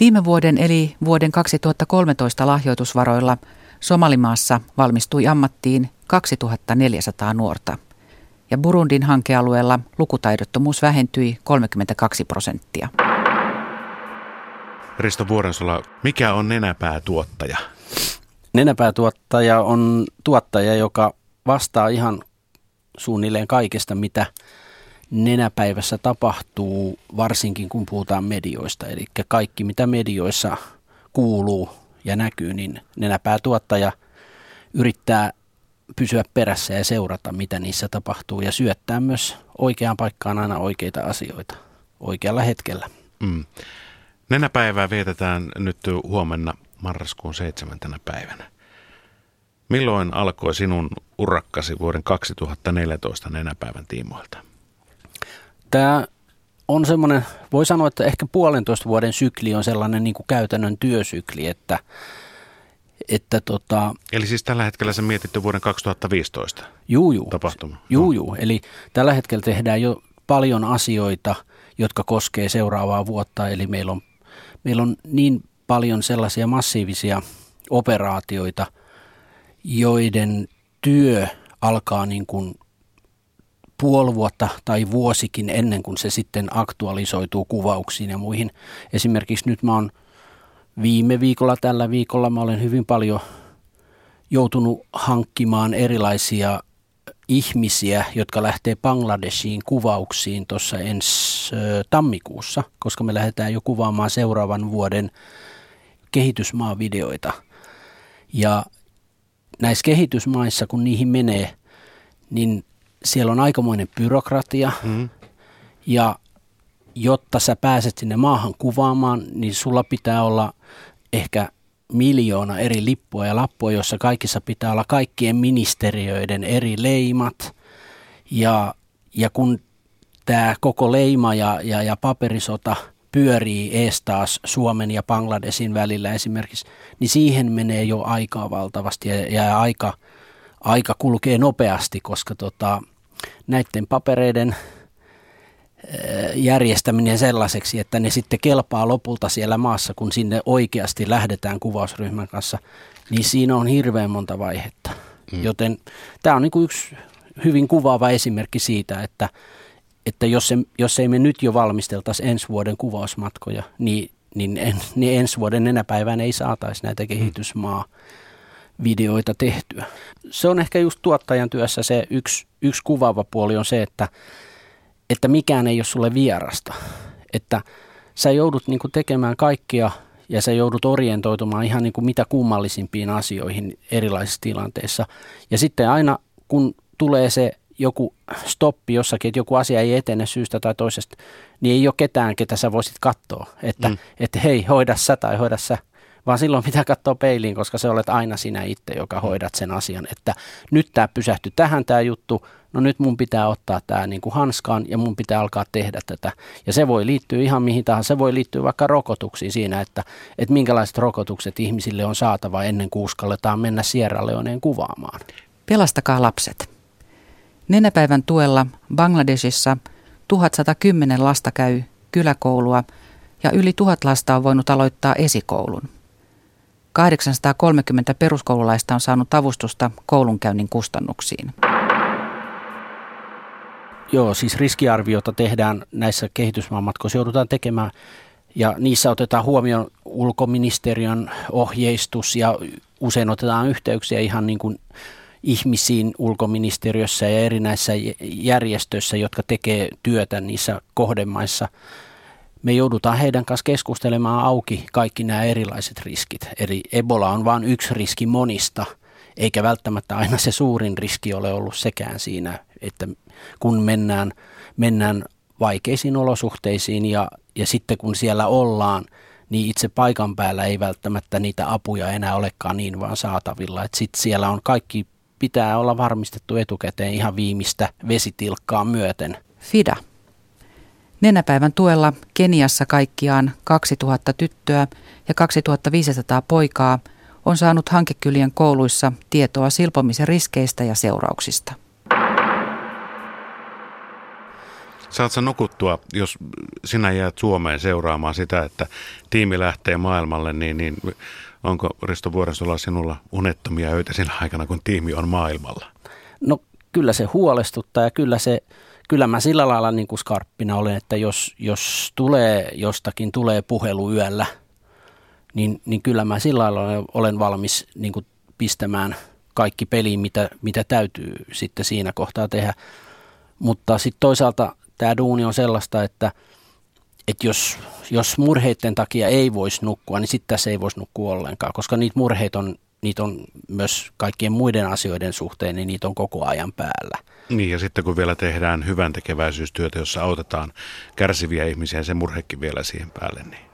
Viime vuoden eli vuoden 2013 lahjoitusvaroilla Somalimaassa valmistui ammattiin 2400 nuorta ja Burundin hankealueella lukutaidottomuus vähentyi 32 prosenttia. Risto Vuorensola, mikä on nenäpäätuottaja? Nenäpäätuottaja on tuottaja, joka vastaa ihan suunnilleen kaikesta, mitä nenäpäivässä tapahtuu, varsinkin kun puhutaan medioista. Eli kaikki, mitä medioissa kuuluu ja näkyy, niin nenäpäätuottaja yrittää pysyä perässä ja seurata, mitä niissä tapahtuu ja syöttää myös oikeaan paikkaan aina oikeita asioita oikealla hetkellä. Mm. Nenäpäivää vietetään nyt huomenna marraskuun seitsemäntenä päivänä. Milloin alkoi sinun urakkasi vuoden 2014 nenäpäivän tiimoilta? Tämä on semmoinen, voi sanoa, että ehkä puolentoista vuoden sykli on sellainen niin kuin käytännön työsykli, että, että tota, Eli siis tällä hetkellä se mietitty vuoden 2015 juu, juu, tapahtuma? Juu, juu. Eli tällä hetkellä tehdään jo paljon asioita, jotka koskee seuraavaa vuotta. Eli meillä on, meillä on niin paljon sellaisia massiivisia operaatioita, joiden työ alkaa niin kuin puoli vuotta tai vuosikin ennen kuin se sitten aktualisoituu kuvauksiin ja muihin. Esimerkiksi nyt mä oon viime viikolla, tällä viikolla mä olen hyvin paljon joutunut hankkimaan erilaisia ihmisiä, jotka lähtee Bangladeshiin kuvauksiin tuossa ensi tammikuussa, koska me lähdetään jo kuvaamaan seuraavan vuoden kehitysmaavideoita. Ja näissä kehitysmaissa, kun niihin menee, niin siellä on aikamoinen byrokratia mm. ja jotta sä pääset sinne maahan kuvaamaan, niin sulla pitää olla ehkä miljoona eri lippua ja lappua, jossa kaikissa pitää olla kaikkien ministeriöiden eri leimat. Ja, ja kun tämä koko leima ja, ja, ja paperisota pyörii ees taas Suomen ja Bangladesin välillä esimerkiksi, niin siihen menee jo aikaa valtavasti ja, ja aika, aika kulkee nopeasti, koska tota, näiden papereiden järjestäminen sellaiseksi, että ne sitten kelpaa lopulta siellä maassa, kun sinne oikeasti lähdetään kuvausryhmän kanssa, niin siinä on hirveän monta vaihetta. Mm. Joten tämä on niin kuin yksi hyvin kuvaava esimerkki siitä, että, että jos, se, jos ei me nyt jo valmisteltaisi ensi vuoden kuvausmatkoja, niin, niin, en, niin ensi vuoden enäpäivään ei saataisi näitä kehitysmaa videoita tehtyä. Se on ehkä just tuottajan työssä se yksi, yksi kuvaava puoli on se, että että mikään ei ole sulle vierasta. Että sä joudut niin tekemään kaikkia ja sä joudut orientoitumaan ihan niin kuin mitä kummallisimpiin asioihin erilaisissa tilanteissa. Ja sitten aina kun tulee se joku stoppi jossakin, että joku asia ei etene syystä tai toisesta, niin ei ole ketään, ketä sä voisit katsoa, että, mm. että hei, hoida sä tai hoida sä vaan silloin pitää katsoa peiliin, koska se olet aina sinä itse, joka hoidat sen asian, että nyt tämä pysähtyi tähän tämä juttu, no nyt mun pitää ottaa tämä niin kuin hanskaan ja mun pitää alkaa tehdä tätä. Ja se voi liittyä ihan mihin tahansa, se voi liittyä vaikka rokotuksiin siinä, että, että minkälaiset rokotukset ihmisille on saatava ennen kuin uskalletaan mennä Sierra Leoneen kuvaamaan. Pelastakaa lapset. Nenäpäivän tuella Bangladesissa 1110 lasta käy kyläkoulua ja yli tuhat lasta on voinut aloittaa esikoulun. 830 peruskoululaista on saanut avustusta koulunkäynnin kustannuksiin. Joo, siis riskiarviota tehdään näissä kehitysmaamatkoissa, joudutaan tekemään ja niissä otetaan huomioon ulkoministeriön ohjeistus ja usein otetaan yhteyksiä ihan niin kuin ihmisiin ulkoministeriössä ja eri näissä järjestöissä, jotka tekee työtä niissä kohdemaissa – me joudutaan heidän kanssa keskustelemaan auki kaikki nämä erilaiset riskit. Eli Ebola on vain yksi riski monista, eikä välttämättä aina se suurin riski ole ollut sekään siinä, että kun mennään, mennään vaikeisiin olosuhteisiin ja, ja sitten kun siellä ollaan, niin itse paikan päällä ei välttämättä niitä apuja enää olekaan niin vaan saatavilla. Sitten siellä on kaikki, pitää olla varmistettu etukäteen ihan viimeistä vesitilkkaa myöten. FIDA Nenäpäivän tuella Keniassa kaikkiaan 2000 tyttöä ja 2500 poikaa on saanut hankekylien kouluissa tietoa silpomisen riskeistä ja seurauksista. Saat sä nukuttua, jos sinä jäät Suomeen seuraamaan sitä, että tiimi lähtee maailmalle, niin, niin onko Risto Vuoristola sinulla unettomia öitä siinä aikana, kun tiimi on maailmalla? No kyllä se huolestuttaa ja kyllä se, kyllä mä sillä lailla niin kuin skarppina olen, että jos, jos tulee jostakin, tulee puhelu yöllä, niin, niin kyllä mä sillä lailla olen valmis niin kuin pistämään kaikki peliin, mitä, mitä täytyy sitten siinä kohtaa tehdä. Mutta sitten toisaalta tämä duuni on sellaista, että, että jos, jos murheiden takia ei voisi nukkua, niin sitten tässä ei voisi nukkua ollenkaan, koska niitä murheita on, niitä on myös kaikkien muiden asioiden suhteen, niin niitä on koko ajan päällä. Niin ja sitten kun vielä tehdään hyvän tekeväisyystyötä, jossa autetaan kärsiviä ihmisiä, se murhekin vielä siihen päälle. Niin,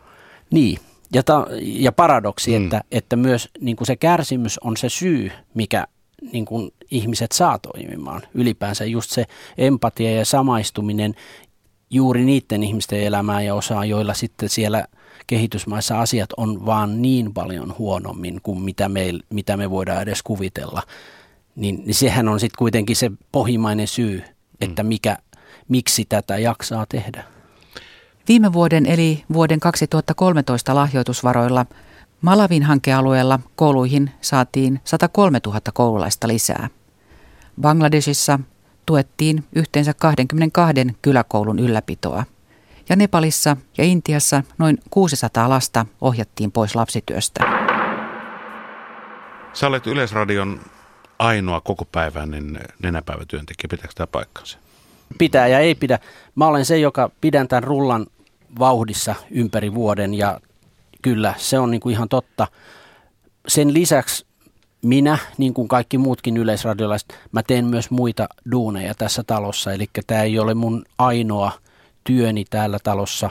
niin. Ja, ta, ja paradoksi, mm. että, että myös niin kuin se kärsimys on se syy, mikä niin kuin ihmiset saa toimimaan. Ylipäänsä just se empatia ja samaistuminen juuri niiden ihmisten elämään ja osaa, joilla sitten siellä kehitysmaissa asiat on vaan niin paljon huonommin kuin mitä me, mitä me voidaan edes kuvitella. Niin, niin sehän on sitten kuitenkin se pohjimainen syy, että mm. mikä, miksi tätä jaksaa tehdä. Viime vuoden eli vuoden 2013 lahjoitusvaroilla Malavin hankealueella kouluihin saatiin 103 000 koululaista lisää. Bangladesissa tuettiin yhteensä 22 kyläkoulun ylläpitoa. Ja Nepalissa ja Intiassa noin 600 lasta ohjattiin pois lapsityöstä. Sä olet Yleisradion ainoa kokopäiväinen nenäpäivätyöntekijä. Pitääkö tämä paikkansa? Pitää ja ei pidä. Mä olen se, joka pidän tämän rullan vauhdissa ympäri vuoden ja kyllä se on niin kuin ihan totta. Sen lisäksi minä, niin kuin kaikki muutkin yleisradiolaiset, mä teen myös muita duuneja tässä talossa. Eli tämä ei ole mun ainoa työni täällä talossa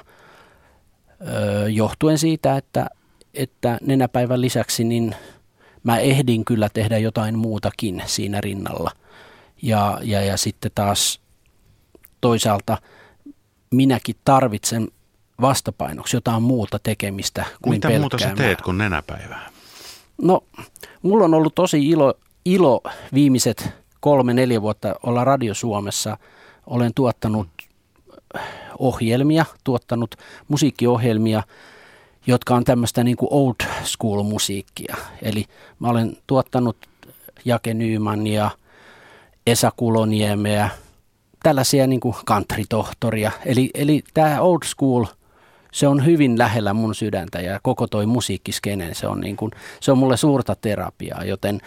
öö, johtuen siitä, että, että nenäpäivän lisäksi niin mä ehdin kyllä tehdä jotain muutakin siinä rinnalla. Ja, ja, ja sitten taas toisaalta minäkin tarvitsen vastapainoksi jotain muuta tekemistä kuin Mitä muuta sä teet kuin nenäpäivää? No, mulla on ollut tosi ilo, ilo viimeiset kolme, neljä vuotta olla Radio Suomessa. Olen tuottanut ohjelmia, tuottanut musiikkiohjelmia, jotka on tämmöistä niin kuin old school musiikkia. Eli mä olen tuottanut Jake Nymania, Esa Kuloniemeä, tällaisia niin kuin country-tohtoria. Eli, eli tämä old school – se on hyvin lähellä mun sydäntä ja koko toi musiikkiskene, se on, niin kuin, se on mulle suurta terapiaa, joten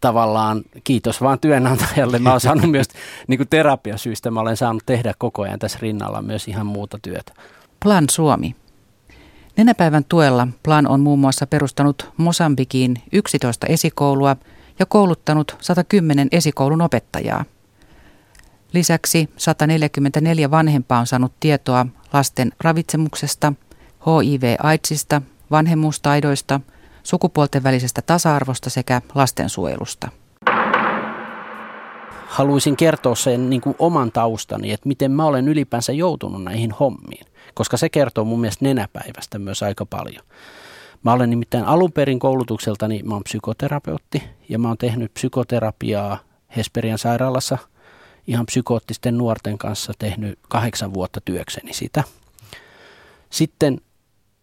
tavallaan kiitos vaan työnantajalle. Mä oon saanut myös niin kuin terapiasyistä, mä olen saanut tehdä koko ajan tässä rinnalla myös ihan muuta työtä. Plan Suomi. Nenäpäivän tuella Plan on muun muassa perustanut Mosambikiin 11 esikoulua ja kouluttanut 110 esikoulun opettajaa. Lisäksi 144 vanhempaa on saanut tietoa lasten ravitsemuksesta, HIV-AIDSista, vanhemmuustaidoista, sukupuolten välisestä tasa-arvosta sekä lastensuojelusta. Haluaisin kertoa sen niin kuin oman taustani, että miten mä olen ylipäänsä joutunut näihin hommiin, koska se kertoo mun mielestä nenäpäivästä myös aika paljon. Mä olen nimittäin alun perin koulutukseltani, mä oon psykoterapeutti ja mä oon tehnyt psykoterapiaa Hesperian sairaalassa – ihan psykoottisten nuorten kanssa tehnyt kahdeksan vuotta työkseni sitä. Sitten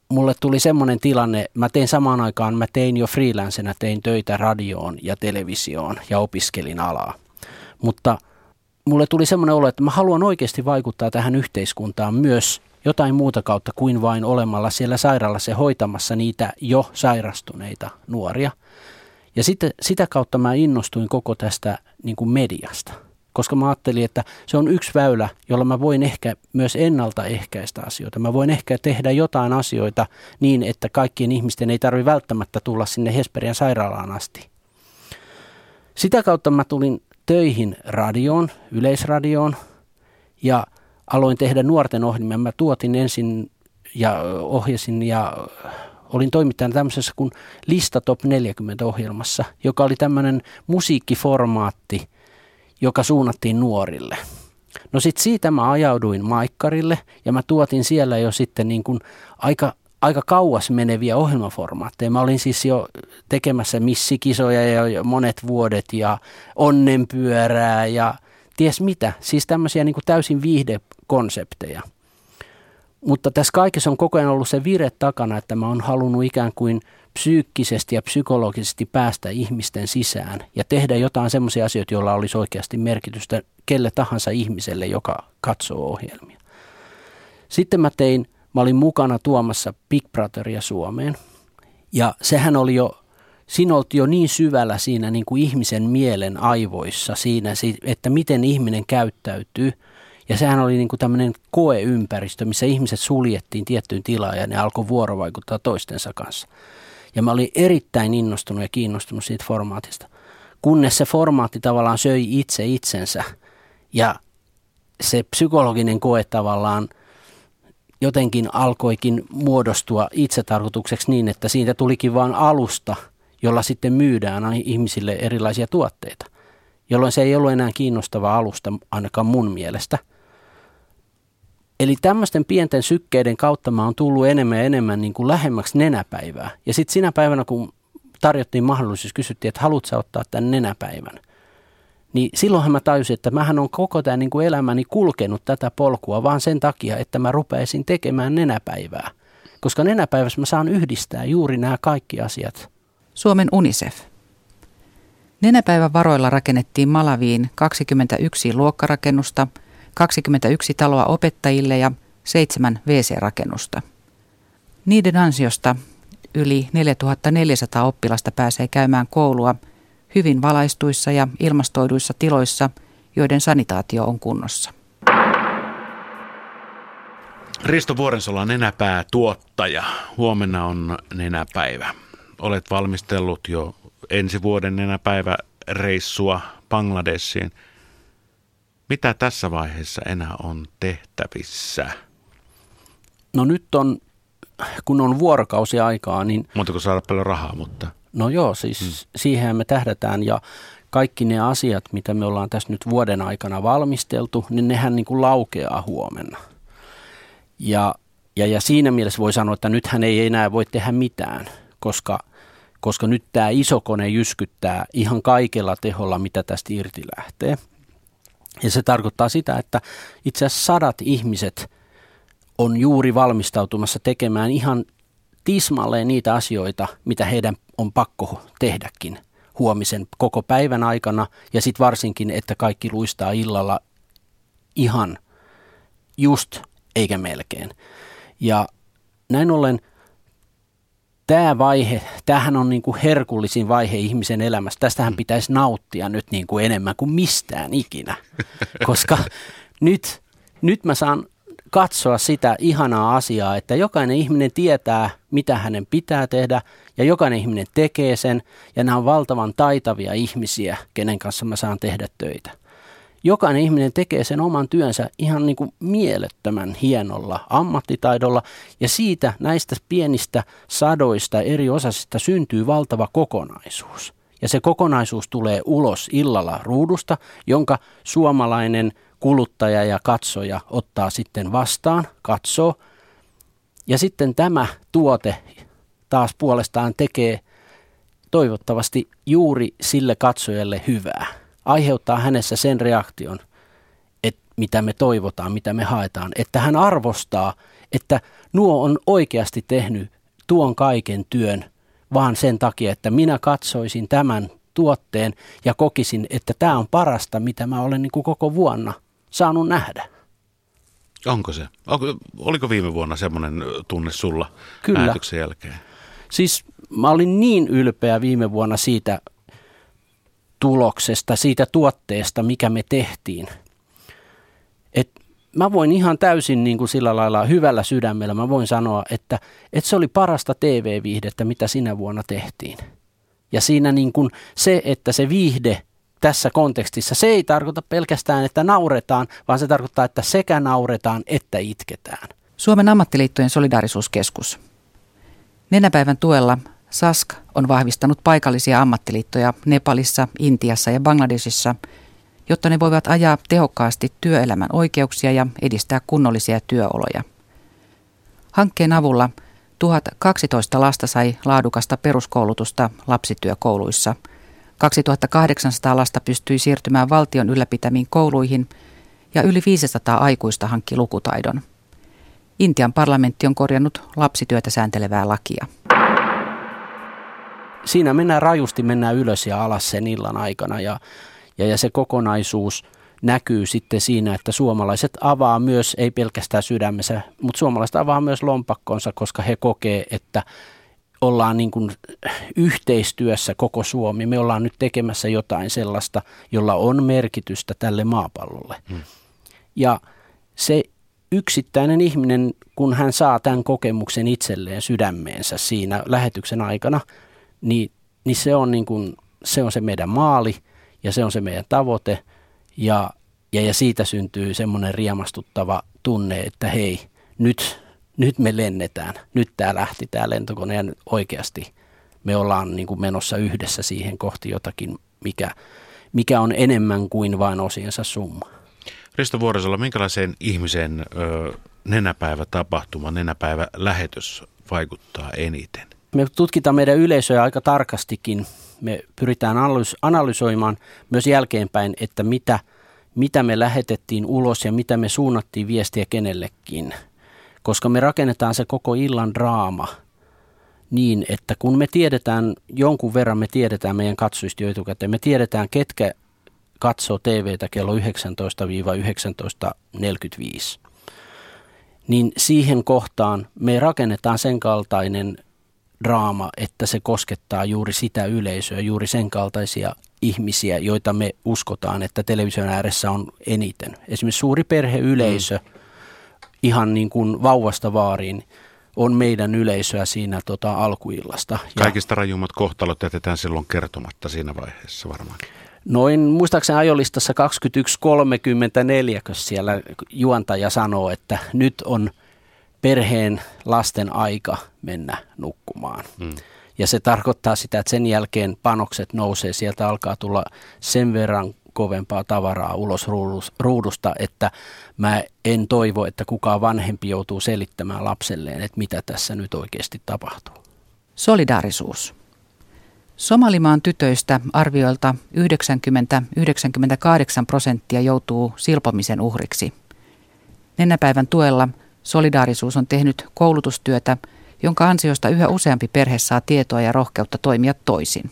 mulle tuli semmoinen tilanne, mä tein samaan aikaan, mä tein jo freelancenä, tein töitä radioon ja televisioon ja opiskelin alaa. Mutta mulle tuli semmoinen olo, että mä haluan oikeasti vaikuttaa tähän yhteiskuntaan myös jotain muuta kautta kuin vain olemalla siellä sairaalassa hoitamassa niitä jo sairastuneita nuoria. Ja sitten sitä kautta mä innostuin koko tästä niin kuin mediasta – koska mä ajattelin, että se on yksi väylä, jolla mä voin ehkä myös ennaltaehkäistä asioita. Mä voin ehkä tehdä jotain asioita niin, että kaikkien ihmisten ei tarvi välttämättä tulla sinne Hesperian sairaalaan asti. Sitä kautta mä tulin töihin radioon, yleisradioon ja aloin tehdä nuorten ohjelmia. Mä tuotin ensin ja ohjasin ja olin toimittajana tämmöisessä kuin Lista Top 40 ohjelmassa, joka oli tämmöinen musiikkiformaatti – joka suunnattiin nuorille. No sitten siitä mä ajauduin Maikkarille ja mä tuotin siellä jo sitten niin kuin aika, aika kauas meneviä ohjelmaformaatteja. Mä olin siis jo tekemässä missikisoja jo monet vuodet ja onnenpyörää ja ties mitä, siis tämmöisiä niin kuin täysin viihdekonsepteja. Mutta tässä kaikessa on koko ajan ollut se vire takana, että mä oon halunnut ikään kuin psyykkisesti ja psykologisesti päästä ihmisten sisään ja tehdä jotain semmoisia asioita, joilla olisi oikeasti merkitystä kelle tahansa ihmiselle, joka katsoo ohjelmia. Sitten mä tein, mä olin mukana tuomassa Big Brotheria Suomeen ja sehän oli jo siinä jo niin syvällä siinä niin kuin ihmisen mielen aivoissa siinä, että miten ihminen käyttäytyy. Ja sehän oli niin kuin tämmöinen koeympäristö, missä ihmiset suljettiin tiettyyn tilaan ja ne alkoi vuorovaikuttaa toistensa kanssa. Ja mä olin erittäin innostunut ja kiinnostunut siitä formaatista, kunnes se formaatti tavallaan söi itse itsensä ja se psykologinen koe tavallaan jotenkin alkoikin muodostua itsetarkoitukseksi niin, että siitä tulikin vain alusta – jolla sitten myydään ihmisille erilaisia tuotteita, jolloin se ei ollut enää kiinnostava alusta ainakaan mun mielestä. Eli tämmöisten pienten sykkeiden kautta mä oon tullut enemmän ja enemmän niin kuin lähemmäksi nenäpäivää. Ja sitten sinä päivänä, kun tarjottiin mahdollisuus, kysyttiin, että haluatko ottaa tämän nenäpäivän, niin silloinhan mä tajusin, että mähän on koko tämän niin kuin elämäni kulkenut tätä polkua vaan sen takia, että mä rupeaisin tekemään nenäpäivää. Koska nenäpäivässä mä saan yhdistää juuri nämä kaikki asiat – Suomen UNICEF. Nenäpäivän varoilla rakennettiin Malaviin 21 luokkarakennusta, 21 taloa opettajille ja 7 WC-rakennusta. Niiden ansiosta yli 4400 oppilasta pääsee käymään koulua hyvin valaistuissa ja ilmastoiduissa tiloissa, joiden sanitaatio on kunnossa. Risto Vuorensola, nenäpää tuottaja. Huomenna on nenäpäivä olet valmistellut jo ensi vuoden reissua Bangladesiin. Mitä tässä vaiheessa enää on tehtävissä? No nyt on, kun on vuorokausi aikaa, niin... Montako saada paljon rahaa, mutta... No joo, siis hmm. siihen me tähdätään ja kaikki ne asiat, mitä me ollaan tässä nyt vuoden aikana valmisteltu, niin nehän niin kuin laukeaa huomenna. Ja, ja, ja siinä mielessä voi sanoa, että nythän ei enää voi tehdä mitään, koska – koska nyt tämä iso kone jyskyttää ihan kaikella teholla, mitä tästä irti lähtee. Ja se tarkoittaa sitä, että itse asiassa sadat ihmiset on juuri valmistautumassa tekemään ihan tismalleen niitä asioita, mitä heidän on pakko tehdäkin huomisen koko päivän aikana ja sitten varsinkin, että kaikki luistaa illalla ihan just eikä melkein. Ja näin ollen – tämä vaihe, tämähän on niin kuin herkullisin vaihe ihmisen elämässä. Tästähän mm. pitäisi nauttia nyt niin kuin enemmän kuin mistään ikinä, koska nyt, nyt mä saan katsoa sitä ihanaa asiaa, että jokainen ihminen tietää, mitä hänen pitää tehdä ja jokainen ihminen tekee sen ja nämä on valtavan taitavia ihmisiä, kenen kanssa mä saan tehdä töitä jokainen ihminen tekee sen oman työnsä ihan niin kuin mielettömän hienolla ammattitaidolla ja siitä näistä pienistä sadoista eri osasista syntyy valtava kokonaisuus. Ja se kokonaisuus tulee ulos illalla ruudusta, jonka suomalainen kuluttaja ja katsoja ottaa sitten vastaan, katsoo. Ja sitten tämä tuote taas puolestaan tekee toivottavasti juuri sille katsojalle hyvää aiheuttaa hänessä sen reaktion, että mitä me toivotaan, mitä me haetaan, että hän arvostaa, että nuo on oikeasti tehnyt tuon kaiken työn vaan sen takia, että minä katsoisin tämän tuotteen ja kokisin, että tämä on parasta, mitä mä olen niin kuin koko vuonna saanut nähdä. Onko se? Onko, oliko viime vuonna semmoinen tunne sulla Kyllä. jälkeen? Siis mä olin niin ylpeä viime vuonna siitä tuloksesta, siitä tuotteesta, mikä me tehtiin. Et mä voin ihan täysin niin kuin sillä lailla hyvällä sydämellä, mä voin sanoa, että, että se oli parasta TV-viihdettä, mitä sinä vuonna tehtiin. Ja siinä niin kuin se, että se viihde tässä kontekstissa, se ei tarkoita pelkästään, että nauretaan, vaan se tarkoittaa, että sekä nauretaan että itketään. Suomen ammattiliittojen solidaarisuuskeskus. Nenäpäivän tuella SASK on vahvistanut paikallisia ammattiliittoja Nepalissa, Intiassa ja Bangladesissa, jotta ne voivat ajaa tehokkaasti työelämän oikeuksia ja edistää kunnollisia työoloja. Hankkeen avulla 1012 lasta sai laadukasta peruskoulutusta lapsityökouluissa. 2800 lasta pystyi siirtymään valtion ylläpitämiin kouluihin ja yli 500 aikuista hankki lukutaidon. Intian parlamentti on korjannut lapsityötä sääntelevää lakia. Siinä mennään rajusti, mennään ylös ja alas sen illan aikana ja, ja, ja se kokonaisuus näkyy sitten siinä, että suomalaiset avaa myös, ei pelkästään sydämensä, mutta suomalaiset avaa myös lompakkonsa, koska he kokee, että ollaan niin kuin yhteistyössä koko Suomi. Me ollaan nyt tekemässä jotain sellaista, jolla on merkitystä tälle maapallolle. Hmm. Ja se yksittäinen ihminen, kun hän saa tämän kokemuksen itselleen sydämeensä siinä lähetyksen aikana, niin, niin se, on niin kuin, se on se meidän maali ja se on se meidän tavoite. Ja, ja, ja siitä syntyy semmoinen riemastuttava tunne, että hei, nyt, nyt me lennetään. Nyt tämä lähti tämä lentokone ja oikeasti me ollaan niin kuin menossa yhdessä siihen kohti jotakin, mikä, mikä on enemmän kuin vain osiensa summa. Risto Vuorisolla, minkälaiseen ihmisen ö, nenäpäivätapahtuma, nenäpäivälähetys vaikuttaa eniten? Me tutkitaan meidän yleisöä aika tarkastikin. Me pyritään analysoimaan myös jälkeenpäin, että mitä, mitä me lähetettiin ulos ja mitä me suunnattiin viestiä kenellekin. Koska me rakennetaan se koko illan draama niin, että kun me tiedetään, jonkun verran me tiedetään meidän katsojista jo etukäteen, me tiedetään ketkä katsoo TVtä kello 19-19.45, niin siihen kohtaan me rakennetaan sen kaltainen draama, että se koskettaa juuri sitä yleisöä, juuri sen kaltaisia ihmisiä, joita me uskotaan, että television ääressä on eniten. Esimerkiksi suuri perheyleisö, mm. ihan niin kuin vauvasta vaariin, on meidän yleisöä siinä tota, alkuillasta. Kaikista rajummat kohtalot jätetään silloin kertomatta siinä vaiheessa varmaan. Noin muistaakseni ajolistassa 21.34, kun siellä juontaja sanoo, että nyt on perheen lasten aika mennä nukkumaan. Mm. Ja se tarkoittaa sitä, että sen jälkeen panokset nousee, sieltä alkaa tulla sen verran kovempaa tavaraa ulos ruudusta, että mä en toivo, että kukaan vanhempi joutuu selittämään lapselleen, että mitä tässä nyt oikeasti tapahtuu. Solidaarisuus. Somalimaan tytöistä arvioilta 90-98 prosenttia joutuu silpomisen uhriksi. Nenäpäivän tuella Solidaarisuus on tehnyt koulutustyötä, jonka ansiosta yhä useampi perhe saa tietoa ja rohkeutta toimia toisin.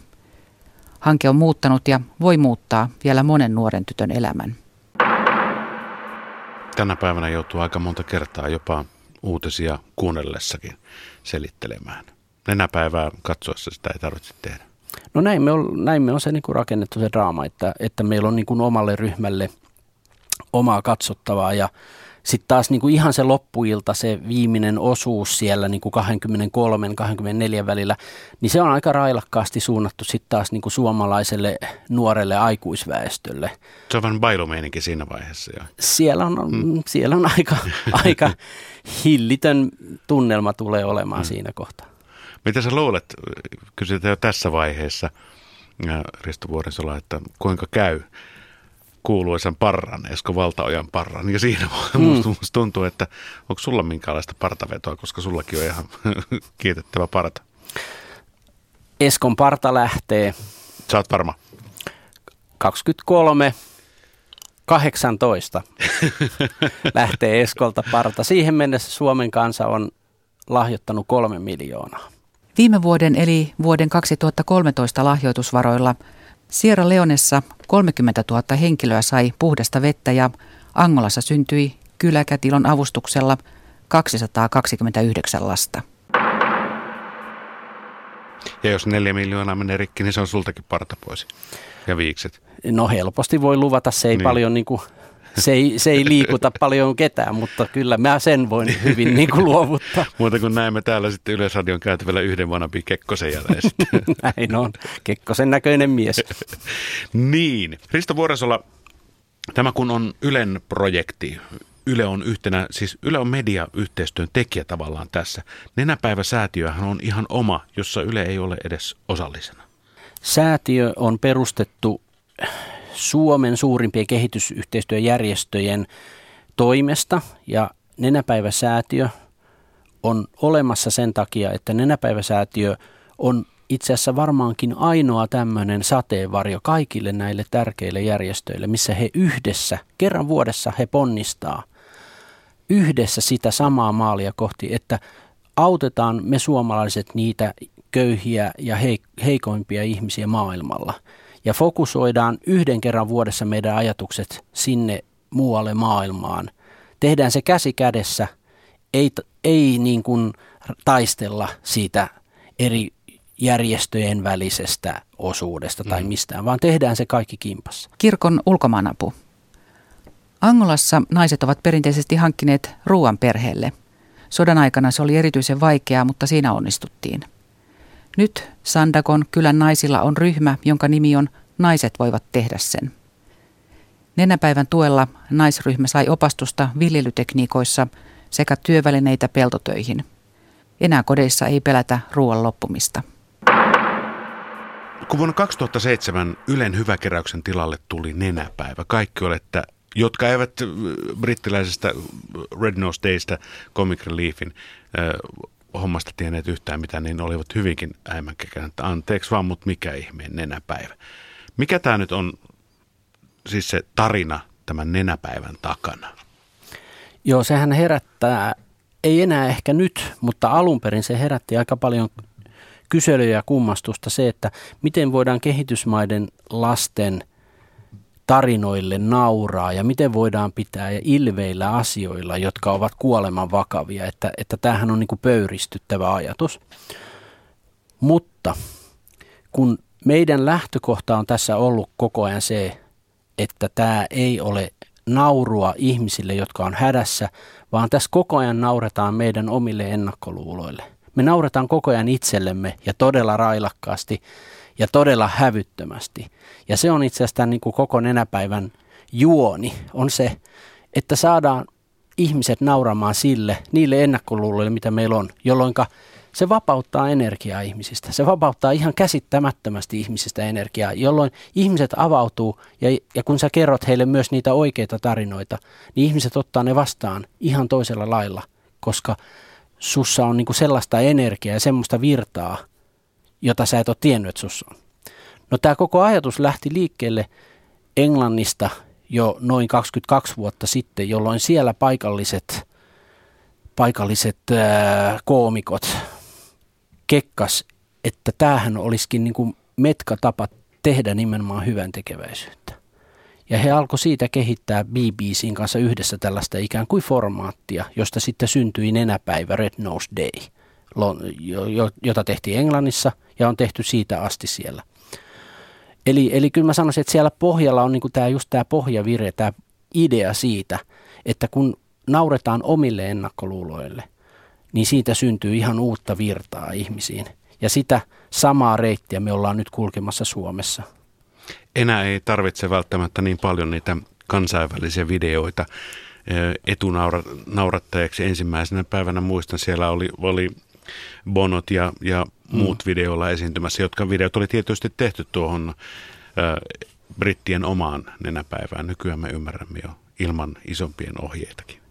Hanke on muuttanut ja voi muuttaa vielä monen nuoren tytön elämän. Tänä päivänä joutuu aika monta kertaa jopa uutisia kuunnellessakin selittelemään. Nenäpäivää katsoessa sitä ei tarvitse tehdä. No näin me on, näin me on se niin kuin rakennettu se draama, että, että meillä on niin kuin omalle ryhmälle omaa katsottavaa ja sitten taas niin kuin ihan se loppuilta, se viimeinen osuus siellä niin kuin 23-24 välillä, niin se on aika railakkaasti suunnattu sitten taas niin kuin suomalaiselle nuorelle aikuisväestölle. Se on vähän bailumeininki siinä vaiheessa jo. Siellä on, hmm. siellä on aika, aika hillitön tunnelma tulee olemaan hmm. siinä kohtaa. Mitä sä luulet, kysytään jo tässä vaiheessa, Risto Vuorisola, että kuinka käy kuuluisen parran, Esko Valtaojan parran. Ja siinä mm. musta, musta tuntuu, että onko sulla minkäänlaista partavetoa, koska sullakin on ihan kiitettävä parta. Eskon parta lähtee. Sä oot varma. 23 18 lähtee Eskolta parta. Siihen mennessä Suomen kansa on lahjoittanut kolme miljoonaa. Viime vuoden eli vuoden 2013 lahjoitusvaroilla Sierra Leonessa 30 000 henkilöä sai puhdasta vettä ja Angolassa syntyi kyläkätilon avustuksella 229 lasta. Ja jos neljä miljoonaa menee rikki, niin se on sultakin parta pois ja viikset. No helposti voi luvata, se ei niin. paljon niin kuin se ei, se ei liikuta paljon ketään, mutta kyllä mä sen voin hyvin niin kuin luovuttaa. Muuta kuin näemme täällä sitten Yleisradion käytävällä yhden vanapi Kekkosen jälleen Näin on, Kekkosen näköinen mies. niin, Risto Vuoresola, tämä kun on Ylen projekti, Yle on yhtenä, siis Yle on mediayhteistyön tekijä tavallaan tässä. Nenäpäiväsäätiöhän on ihan oma, jossa Yle ei ole edes osallisena. Säätiö on perustettu Suomen suurimpien kehitysyhteistyöjärjestöjen toimesta ja Nenäpäiväsäätiö on olemassa sen takia, että Nenäpäiväsäätiö on itse asiassa varmaankin ainoa tämmöinen sateenvarjo kaikille näille tärkeille järjestöille, missä he yhdessä, kerran vuodessa he ponnistaa yhdessä sitä samaa maalia kohti, että autetaan me suomalaiset niitä köyhiä ja heikoimpia ihmisiä maailmalla. Ja fokusoidaan yhden kerran vuodessa meidän ajatukset sinne muualle maailmaan. Tehdään se käsi kädessä, ei, ei niin kuin taistella siitä eri järjestöjen välisestä osuudesta tai mm. mistään, vaan tehdään se kaikki kimpassa. Kirkon ulkomaanapu. Angolassa naiset ovat perinteisesti hankkineet ruoan perheelle. Sodan aikana se oli erityisen vaikeaa, mutta siinä onnistuttiin. Nyt Sandakon kylän naisilla on ryhmä, jonka nimi on Naiset voivat tehdä sen. Nenäpäivän tuella naisryhmä sai opastusta viljelytekniikoissa sekä työvälineitä peltotöihin. Enää kodeissa ei pelätä ruoan loppumista. Kun vuonna 2007 Ylen hyväkeräyksen tilalle tuli nenäpäivä, kaikki olette, jotka eivät äh, brittiläisestä Red Nose Daystä, Comic Reliefin äh, hommasta tienneet yhtään mitään, niin olivat hyvinkin äimänkäkään, että anteeksi vaan, mutta mikä ihmeen nenäpäivä. Mikä tämä nyt on siis se tarina tämän nenäpäivän takana? Joo, sehän herättää, ei enää ehkä nyt, mutta alun perin se herätti aika paljon kyselyjä ja kummastusta se, että miten voidaan kehitysmaiden lasten tarinoille nauraa ja miten voidaan pitää ja ilveillä asioilla, jotka ovat kuoleman vakavia, että, että tämähän on niin kuin pöyristyttävä ajatus. Mutta kun meidän lähtökohta on tässä ollut koko ajan se, että tämä ei ole naurua ihmisille, jotka on hädässä, vaan tässä koko ajan nauretaan meidän omille ennakkoluuloille. Me nauretaan koko ajan itsellemme ja todella railakkaasti ja todella hävyttömästi. Ja se on itse asiassa niin kuin koko nenäpäivän juoni, on se, että saadaan ihmiset nauramaan sille, niille ennakkoluuloille, mitä meillä on, jolloin se vapauttaa energiaa ihmisistä. Se vapauttaa ihan käsittämättömästi ihmisistä energiaa, jolloin ihmiset avautuu ja, ja kun sä kerrot heille myös niitä oikeita tarinoita, niin ihmiset ottaa ne vastaan ihan toisella lailla, koska sussa on niinku sellaista energiaa ja semmoista virtaa, jota sä et ole tiennyt, että sussa on. No tämä koko ajatus lähti liikkeelle Englannista jo noin 22 vuotta sitten, jolloin siellä paikalliset, paikalliset ää, koomikot kekkas, että tämähän olisikin niin kuin metka tapa tehdä nimenomaan hyvän tekeväisyyttä. Ja he alkoi siitä kehittää BBCin kanssa yhdessä tällaista ikään kuin formaattia, josta sitten syntyi nenäpäivä Red Nose Day, jota tehtiin Englannissa ja on tehty siitä asti siellä. Eli, eli kyllä mä sanoisin, että siellä pohjalla on niin tämä, just tämä pohjavire, tämä idea siitä, että kun nauretaan omille ennakkoluuloille, niin siitä syntyy ihan uutta virtaa ihmisiin. Ja sitä samaa reittiä me ollaan nyt kulkemassa Suomessa. Enää ei tarvitse välttämättä niin paljon niitä kansainvälisiä videoita etunaurattajaksi ensimmäisenä päivänä. Muistan, siellä oli, oli Bonot ja, ja muut mm. videoilla esiintymässä, jotka videot oli tietysti tehty tuohon ä, brittien omaan nenäpäivään. Nykyään me ymmärrämme jo ilman isompien ohjeitakin.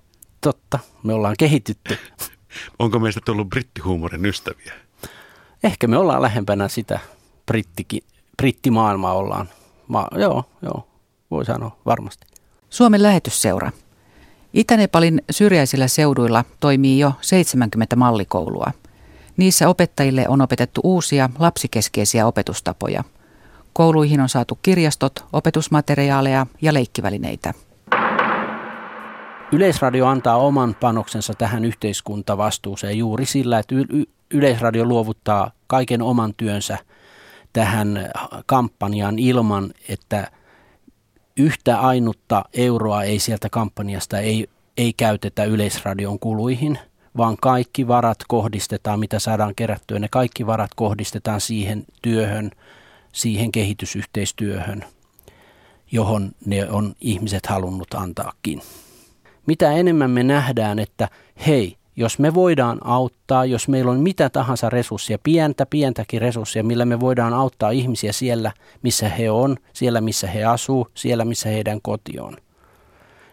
Totta, me ollaan kehitytty. Onko meistä tullut brittihuumorin ystäviä? Ehkä me ollaan lähempänä sitä brittiki, brittimaailmaa ollaan. Ma, joo, joo, voi sanoa varmasti. Suomen lähetysseura. Itä-Nepalin syrjäisillä seuduilla toimii jo 70 mallikoulua. Niissä opettajille on opetettu uusia lapsikeskeisiä opetustapoja. Kouluihin on saatu kirjastot, opetusmateriaaleja ja leikkivälineitä. Yleisradio antaa oman panoksensa tähän yhteiskuntavastuuseen juuri sillä, että Yleisradio luovuttaa kaiken oman työnsä tähän kampanjaan ilman, että yhtä ainutta euroa ei sieltä kampanjasta ei, ei käytetä Yleisradion kuluihin, vaan kaikki varat kohdistetaan, mitä saadaan kerättyä, ne kaikki varat kohdistetaan siihen työhön, siihen kehitysyhteistyöhön, johon ne on ihmiset halunnut antaakin. Mitä enemmän me nähdään, että hei, jos me voidaan auttaa, jos meillä on mitä tahansa resursseja, pientä, pientäkin resursseja, millä me voidaan auttaa ihmisiä siellä, missä he on, siellä, missä he asuu, siellä, missä heidän koti on,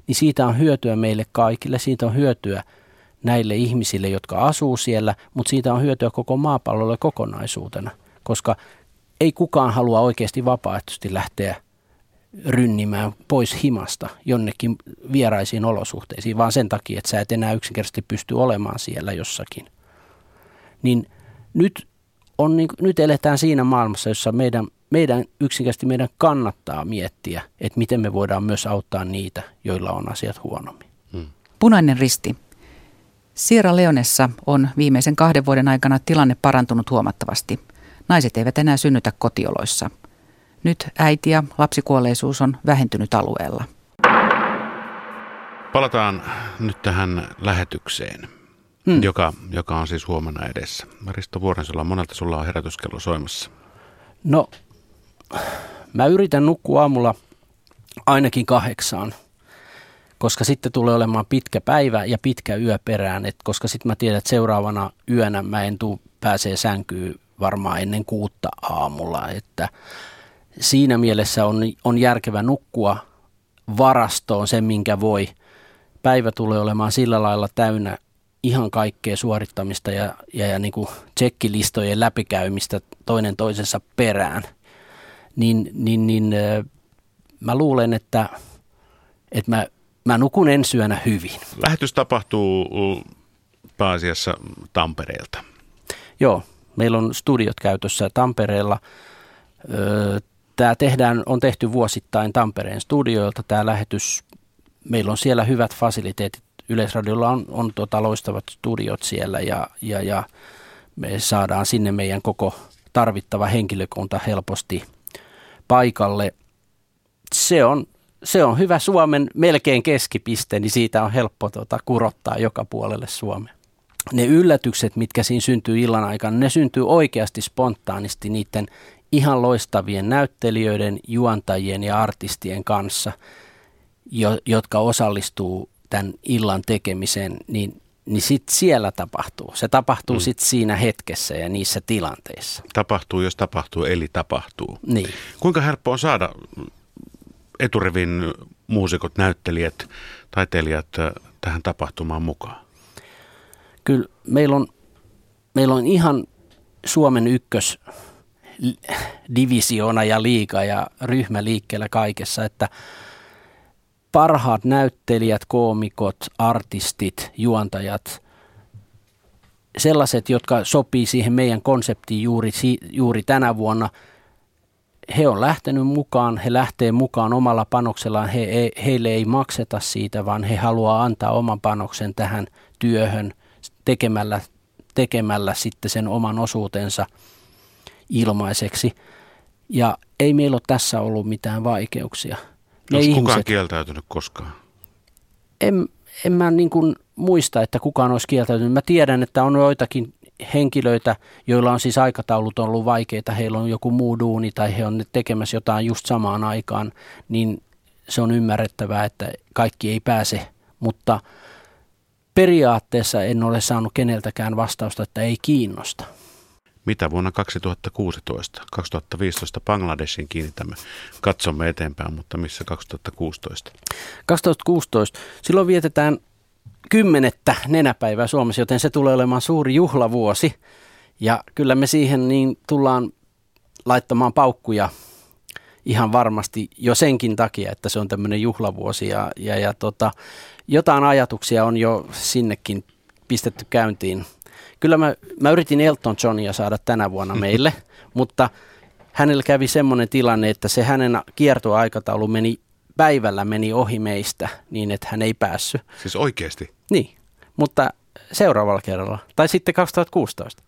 niin siitä on hyötyä meille kaikille, siitä on hyötyä näille ihmisille, jotka asuu siellä, mutta siitä on hyötyä koko maapallolle kokonaisuutena, koska ei kukaan halua oikeasti vapaaehtoisesti lähteä rynnimään pois himasta jonnekin vieraisiin olosuhteisiin, vaan sen takia, että sä et enää yksinkertaisesti pysty olemaan siellä jossakin. Niin nyt, on, niin, nyt eletään siinä maailmassa, jossa meidän, meidän yksinkertaisesti meidän kannattaa miettiä, että miten me voidaan myös auttaa niitä, joilla on asiat huonommin. Hmm. Punainen risti. Sierra Leonessa on viimeisen kahden vuoden aikana tilanne parantunut huomattavasti. Naiset eivät enää synnytä kotioloissa – nyt äiti- ja lapsikuolleisuus on vähentynyt alueella. Palataan nyt tähän lähetykseen, hmm. joka, joka on siis huomenna edessä. Risto Vuorensola, monelta sulla on herätyskello soimassa? No, mä yritän nukkua aamulla ainakin kahdeksaan, koska sitten tulee olemaan pitkä päivä ja pitkä yö perään, et koska sitten mä tiedän, että seuraavana yönä mä en tuu pääsee sänkyyn varmaan ennen kuutta aamulla, että siinä mielessä on, on järkevä nukkua varastoon sen, minkä voi. Päivä tulee olemaan sillä lailla täynnä ihan kaikkea suorittamista ja, ja, ja niin kuin tsekkilistojen läpikäymistä toinen toisensa perään. Niin, niin, niin mä luulen, että, että mä, mä nukun ensi yönä hyvin. Lähetys tapahtuu pääasiassa Tampereelta. Joo, meillä on studiot käytössä Tampereella. Tämä tehdään, on tehty vuosittain Tampereen studioilta tämä lähetys. Meillä on siellä hyvät fasiliteetit. Yleisradiolla on, on tuota loistavat studiot siellä ja, ja, ja me saadaan sinne meidän koko tarvittava henkilökunta helposti paikalle. Se on, se on hyvä Suomen melkein keskipiste, niin siitä on helppo tuota, kurottaa joka puolelle Suomea. Ne yllätykset, mitkä siinä syntyy illan aikana, ne syntyy oikeasti spontaanisti niiden ihan loistavien näyttelijöiden, juontajien ja artistien kanssa, jo, jotka osallistuu tämän illan tekemiseen, niin, niin sit siellä tapahtuu. Se tapahtuu mm. sitten siinä hetkessä ja niissä tilanteissa. Tapahtuu, jos tapahtuu, eli tapahtuu. Niin. Kuinka helppo on saada eturivin muusikot, näyttelijät, taiteilijat äh, tähän tapahtumaan mukaan? Kyllä meillä on, meillä on ihan Suomen ykkös divisiona ja liika ja ryhmä liikkeellä kaikessa, että parhaat näyttelijät, koomikot, artistit, juontajat, sellaiset, jotka sopii siihen meidän konseptiin juuri, juuri tänä vuonna, he on lähtenyt mukaan, he lähtee mukaan omalla panoksellaan, he, he, heille ei makseta siitä, vaan he haluaa antaa oman panoksen tähän työhön tekemällä, tekemällä sitten sen oman osuutensa – ilmaiseksi. Ja ei meillä ole tässä ollut mitään vaikeuksia. Onko ihmiset, kukaan kieltäytynyt koskaan? En, en mä niin kuin muista, että kukaan olisi kieltäytynyt. Mä tiedän, että on joitakin henkilöitä, joilla on siis aikataulut ollut vaikeita, heillä on joku muu duuni tai he on tekemässä jotain just samaan aikaan, niin se on ymmärrettävää, että kaikki ei pääse, mutta periaatteessa en ole saanut keneltäkään vastausta, että ei kiinnosta mitä vuonna 2016, 2015 Bangladeshin kiinnitämme, katsomme eteenpäin, mutta missä 2016? 2016, silloin vietetään kymmenettä nenäpäivää Suomessa, joten se tulee olemaan suuri juhlavuosi. Ja kyllä me siihen niin tullaan laittamaan paukkuja ihan varmasti jo senkin takia, että se on tämmöinen juhlavuosi. Ja, ja, ja tota, jotain ajatuksia on jo sinnekin pistetty käyntiin Kyllä mä, mä yritin Elton Johnia saada tänä vuonna meille, mutta hänellä kävi semmoinen tilanne, että se hänen kiertoaikataulu meni päivällä meni ohi meistä niin, että hän ei päässyt. Siis oikeasti? Niin, mutta seuraavalla kerralla. Tai sitten 2016.